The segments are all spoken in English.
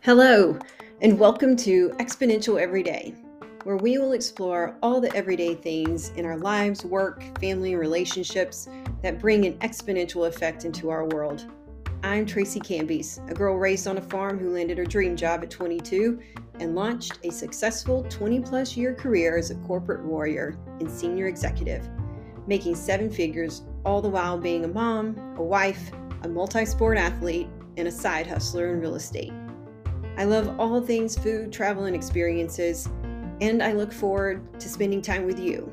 Hello, and welcome to Exponential Everyday, where we will explore all the everyday things in our lives, work, family, and relationships that bring an exponential effect into our world. I'm Tracy Kambies, a girl raised on a farm who landed her dream job at 22 and launched a successful 20 plus year career as a corporate warrior and senior executive, making seven figures, all the while being a mom, a wife, a multi sport athlete, and a side hustler in real estate. I love all things food, travel, and experiences, and I look forward to spending time with you.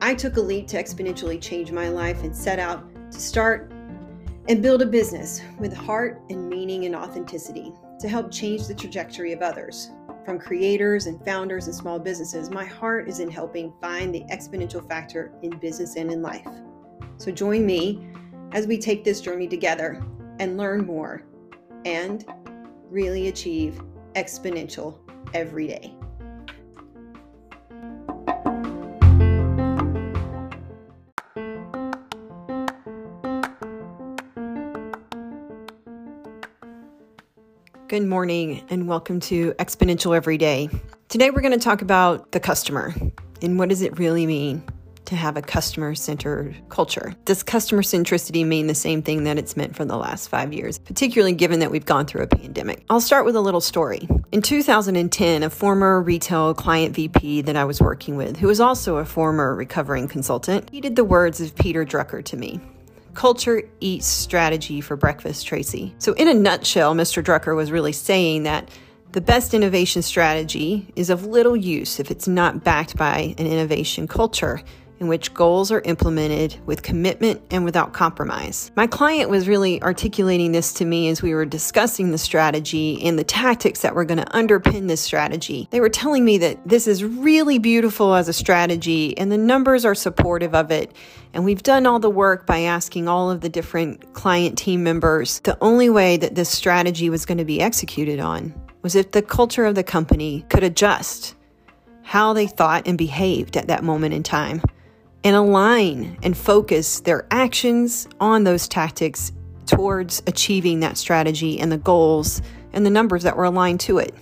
I took a leap to exponentially change my life and set out to start and build a business with heart and meaning and authenticity to help change the trajectory of others. From creators and founders and small businesses, my heart is in helping find the exponential factor in business and in life. So join me as we take this journey together and learn more and really achieve exponential every day. Good morning and welcome to Exponential Everyday. Today we're going to talk about the customer and what does it really mean to have a customer centered culture. Does customer centricity mean the same thing that it's meant for the last five years, particularly given that we've gone through a pandemic? I'll start with a little story. In 2010, a former retail client VP that I was working with, who was also a former recovering consultant, did the words of Peter Drucker to me. Culture eats strategy for breakfast, Tracy. So, in a nutshell, Mr. Drucker was really saying that the best innovation strategy is of little use if it's not backed by an innovation culture in which goals are implemented with commitment and without compromise. My client was really articulating this to me as we were discussing the strategy and the tactics that were going to underpin this strategy. They were telling me that this is really beautiful as a strategy and the numbers are supportive of it. And we've done all the work by asking all of the different client team members. The only way that this strategy was going to be executed on was if the culture of the company could adjust how they thought and behaved at that moment in time and align and focus their actions on those tactics towards achieving that strategy and the goals and the numbers that were aligned to it.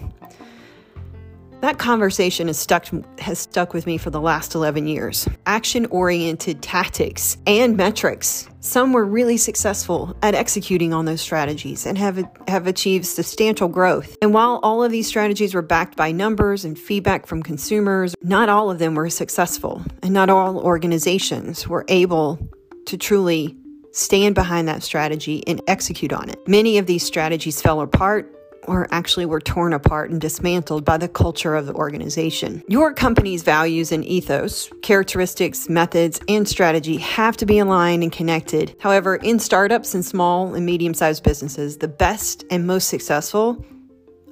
That conversation has stuck has stuck with me for the last 11 years. Action-oriented tactics and metrics. Some were really successful at executing on those strategies and have have achieved substantial growth. And while all of these strategies were backed by numbers and feedback from consumers, not all of them were successful, and not all organizations were able to truly stand behind that strategy and execute on it. Many of these strategies fell apart or actually were torn apart and dismantled by the culture of the organization. Your company's values and ethos, characteristics, methods, and strategy have to be aligned and connected. However, in startups and small and medium sized businesses, the best and most successful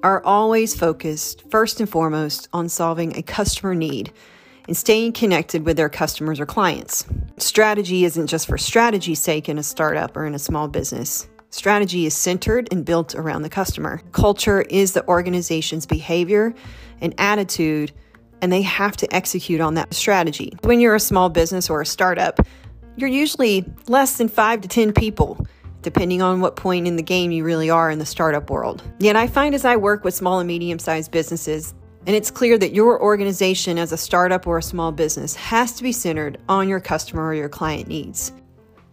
are always focused, first and foremost, on solving a customer need and staying connected with their customers or clients. Strategy isn't just for strategy's sake in a startup or in a small business. Strategy is centered and built around the customer. Culture is the organization's behavior and attitude, and they have to execute on that strategy. When you're a small business or a startup, you're usually less than five to 10 people, depending on what point in the game you really are in the startup world. Yet I find as I work with small and medium sized businesses, and it's clear that your organization as a startup or a small business has to be centered on your customer or your client needs.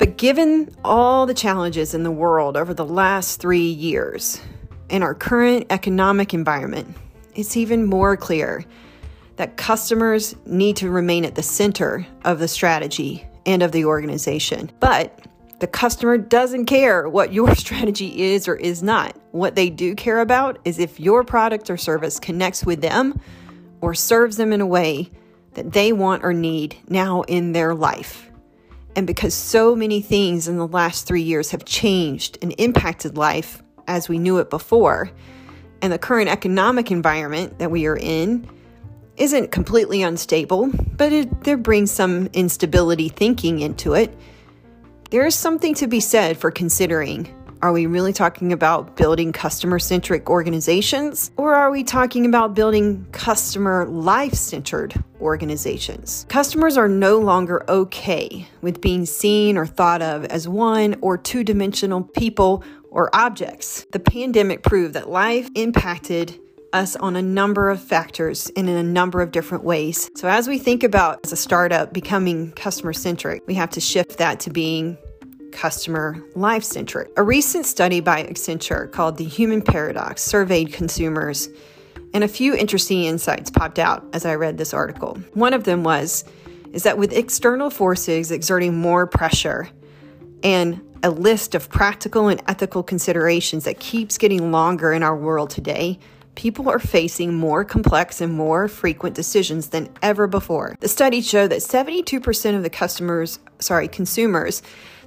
But given all the challenges in the world over the last three years and our current economic environment, it's even more clear that customers need to remain at the center of the strategy and of the organization. But the customer doesn't care what your strategy is or is not. What they do care about is if your product or service connects with them or serves them in a way that they want or need now in their life. And because so many things in the last three years have changed and impacted life as we knew it before, and the current economic environment that we are in isn't completely unstable, but it there brings some instability thinking into it. There is something to be said for considering Are we really talking about building customer centric organizations? Or are we talking about building customer life centered organizations? Customers are no longer okay with being seen or thought of as one or two dimensional people or objects. The pandemic proved that life impacted us on a number of factors and in a number of different ways. So, as we think about as a startup becoming customer centric, we have to shift that to being customer life centric. A recent study by Accenture called The Human Paradox surveyed consumers, and a few interesting insights popped out as I read this article. One of them was is that with external forces exerting more pressure and a list of practical and ethical considerations that keeps getting longer in our world today, people are facing more complex and more frequent decisions than ever before. The study showed that 72% of the customers, sorry, consumers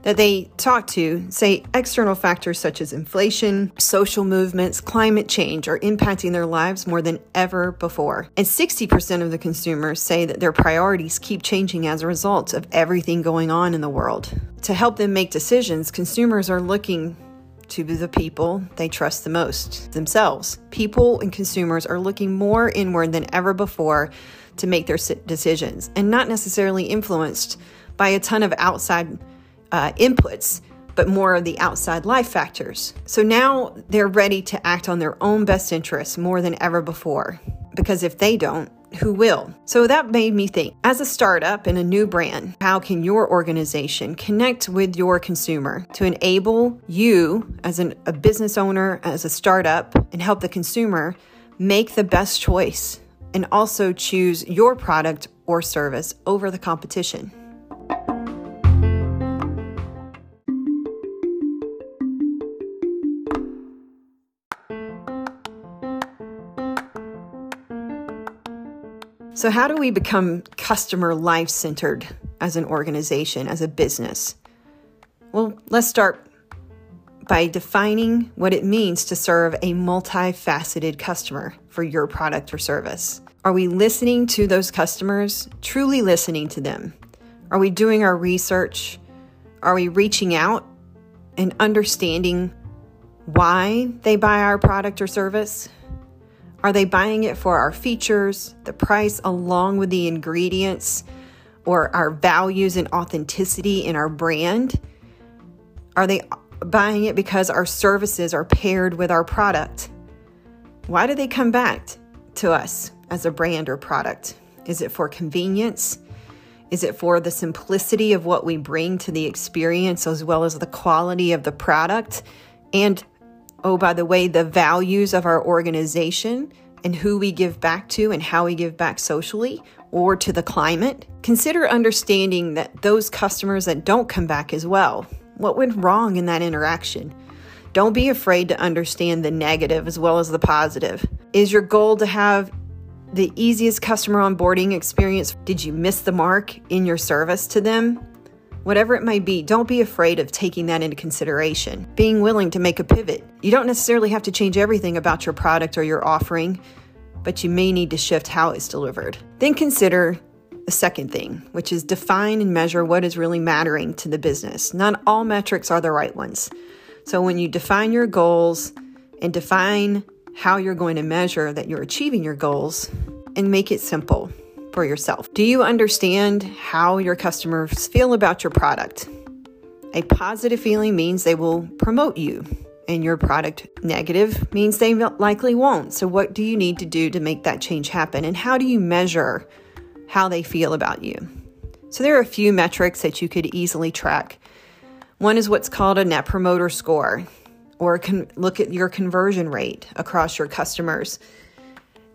that they talk to say external factors such as inflation, social movements, climate change are impacting their lives more than ever before. And 60% of the consumers say that their priorities keep changing as a result of everything going on in the world. To help them make decisions, consumers are looking to the people they trust the most themselves. People and consumers are looking more inward than ever before to make their decisions and not necessarily influenced by a ton of outside uh, inputs, but more of the outside life factors. So now they're ready to act on their own best interests more than ever before. Because if they don't, who will? So that made me think as a startup and a new brand, how can your organization connect with your consumer to enable you as an, a business owner, as a startup, and help the consumer make the best choice and also choose your product or service over the competition? So, how do we become customer life centered as an organization, as a business? Well, let's start by defining what it means to serve a multifaceted customer for your product or service. Are we listening to those customers, truly listening to them? Are we doing our research? Are we reaching out and understanding why they buy our product or service? Are they buying it for our features, the price, along with the ingredients, or our values and authenticity in our brand? Are they buying it because our services are paired with our product? Why do they come back to us as a brand or product? Is it for convenience? Is it for the simplicity of what we bring to the experience as well as the quality of the product? And oh, by the way, the values of our organization and who we give back to and how we give back socially or to the climate, consider understanding that those customers that don't come back as well. What went wrong in that interaction? Don't be afraid to understand the negative as well as the positive. Is your goal to have the easiest customer onboarding experience? Did you miss the mark in your service to them? Whatever it might be, don't be afraid of taking that into consideration. Being willing to make a pivot. You don't necessarily have to change everything about your product or your offering, but you may need to shift how it's delivered. Then consider the second thing, which is define and measure what is really mattering to the business. Not all metrics are the right ones. So when you define your goals and define how you're going to measure that you're achieving your goals and make it simple for yourself. Do you understand how your customers feel about your product? A positive feeling means they will promote you, and your product negative means they likely won't. So, what do you need to do to make that change happen? And how do you measure how they feel about you? So, there are a few metrics that you could easily track. One is what's called a net promoter score, or can look at your conversion rate across your customers.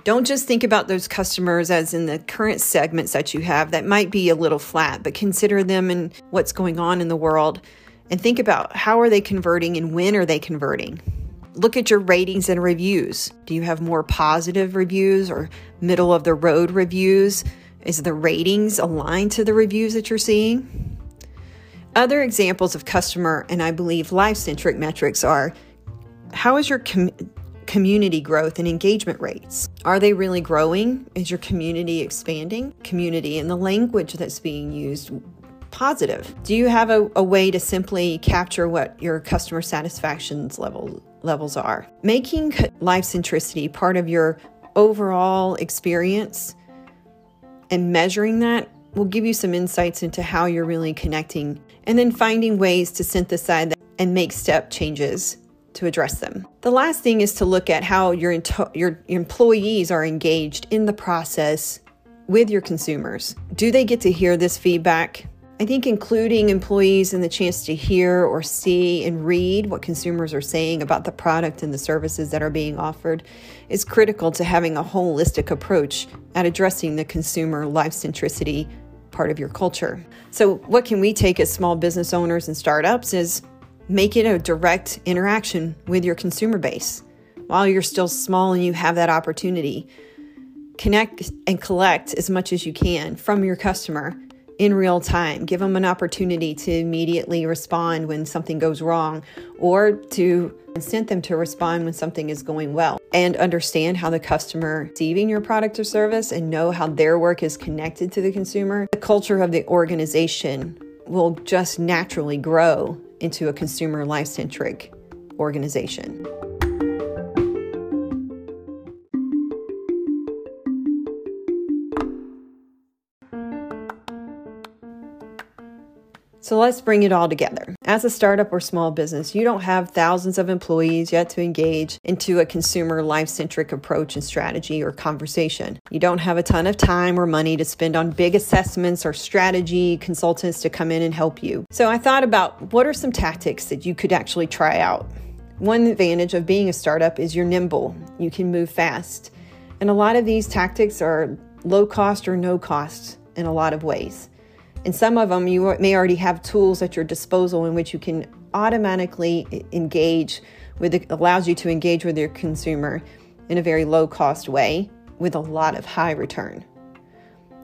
Don't just think about those customers as in the current segments that you have that might be a little flat, but consider them and what's going on in the world and think about how are they converting and when are they converting. Look at your ratings and reviews. Do you have more positive reviews or middle of the road reviews? Is the ratings aligned to the reviews that you're seeing? Other examples of customer and I believe life centric metrics are how is your com- community growth and engagement rates. Are they really growing? Is your community expanding? Community and the language that's being used. positive? Do you have a, a way to simply capture what your customer satisfaction level, levels are? Making life centricity part of your overall experience and measuring that will give you some insights into how you're really connecting and then finding ways to synthesize that and make step changes to address them. The last thing is to look at how your, your, your employees are engaged in the process with your consumers. Do they get to hear this feedback? I think including employees in the chance to hear or see and read what consumers are saying about the product and the services that are being offered is critical to having a holistic approach at addressing the consumer life centricity part of your culture. So, what can we take as small business owners and startups is make it a direct interaction with your consumer base while you're still small and you have that opportunity. Connect and collect as much as you can from your customer in real time. Give them an opportunity to immediately respond when something goes wrong or to incent them to respond when something is going well. And understand how the customer receiving your product or service and know how their work is connected to the consumer. The culture of the organization will just naturally grow into a consumer life centric organization. So let's bring it all together. As a startup or small business, you don't have thousands of employees yet to engage into a consumer life centric approach and strategy or conversation. You don't have a ton of time or money to spend on big assessments or strategy consultants to come in and help you. So I thought about what are some tactics that you could actually try out. One advantage of being a startup is you're nimble, you can move fast. And a lot of these tactics are low cost or no cost in a lot of ways. And some of them you may already have tools at your disposal in which you can automatically engage with it allows you to engage with your consumer in a very low cost way with a lot of high return.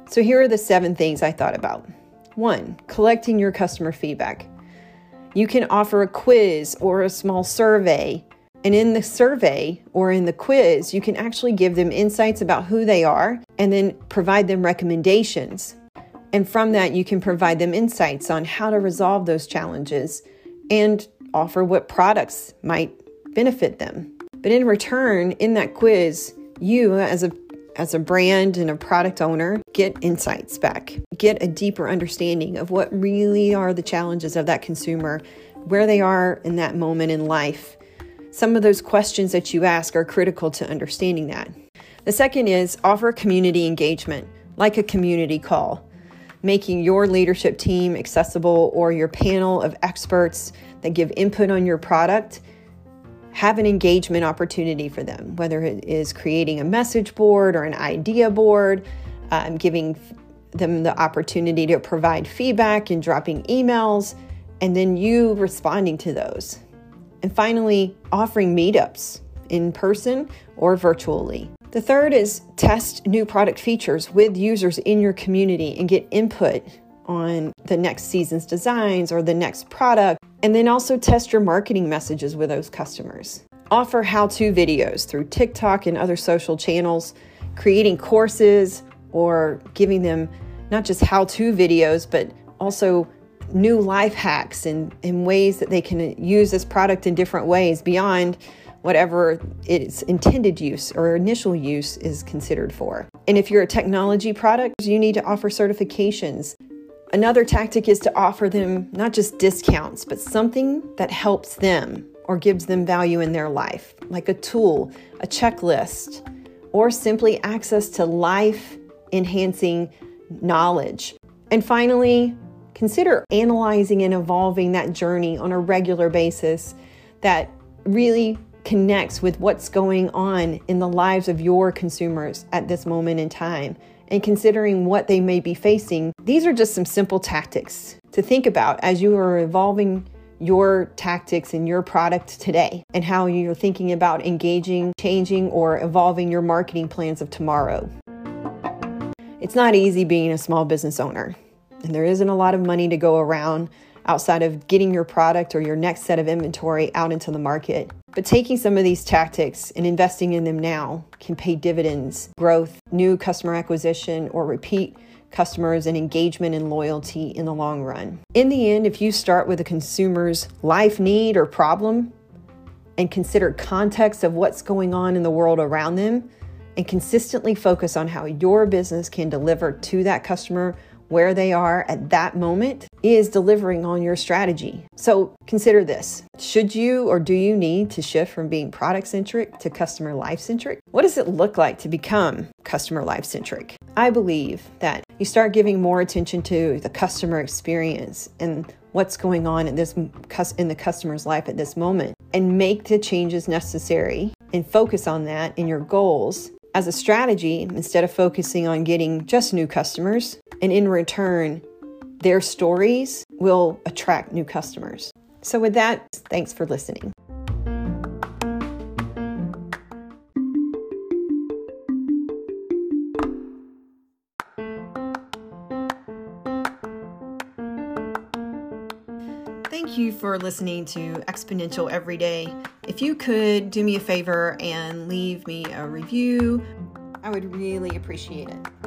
So here are the seven things I thought about. One, collecting your customer feedback. You can offer a quiz or a small survey. And in the survey or in the quiz, you can actually give them insights about who they are and then provide them recommendations and from that, you can provide them insights on how to resolve those challenges and offer what products might benefit them. But in return, in that quiz, you as a as a brand and a product owner, get insights back. Get a deeper understanding of what really are the challenges of that consumer, where they are in that moment in life. Some of those questions that you ask are critical to understanding that. The second is offer community engagement, like a community call making your leadership team accessible or your panel of experts that give input on your product have an engagement opportunity for them, whether it is creating a message board or an idea board, um, giving them the opportunity to provide feedback and dropping emails, and then you responding to those. And finally, offering meetups in person or virtually. The third is test new product features with users in your community and get input on the next season's designs or the next product. And then also test your marketing messages with those customers. Offer how to videos through TikTok and other social channels, creating courses or giving them not just how to videos, but also new life hacks and, and ways that they can use this product in different ways beyond whatever its intended use or initial use is considered for. And if you're a technology product, you need to offer certifications. Another tactic is to offer them not just discounts, but something that helps them or gives them value in their life, like a tool, a checklist, or simply access to life enhancing knowledge. And finally, consider analyzing and evolving that journey on a regular basis that really connects with what's going on in the lives of your consumers at this moment in time and considering what they may be facing. These are just some simple tactics to think about as you are evolving your tactics and your product today and how you're thinking about engaging, changing, or evolving your marketing plans of tomorrow. It's not easy being a small business owner, and there isn't a lot of money to go around outside of getting your product or your next set of inventory out into the market. But taking some of these tactics and investing in them now can pay dividends, growth, new customer acquisition, or repeat customers and engagement and loyalty in the long run. In the end, if you start with a consumer's life need or problem and consider context of what's going on in the world around them and consistently focus on how your business can deliver to that customer where they are at that moment is delivering on your strategy. So consider this. Should you or do you need to shift from being product centric to customer life centric? What does it look like to become customer life centric? I believe that you start giving more attention to the customer experience and what's going on in this in the customer's life at this moment and make the changes necessary and focus on that in your goals as a strategy instead of focusing on getting just new customers. And in return, their stories will attract new customers. So, with that, thanks for listening. Thank you for listening to Exponential Every Day. If you could do me a favor and leave me a review, I would really appreciate it.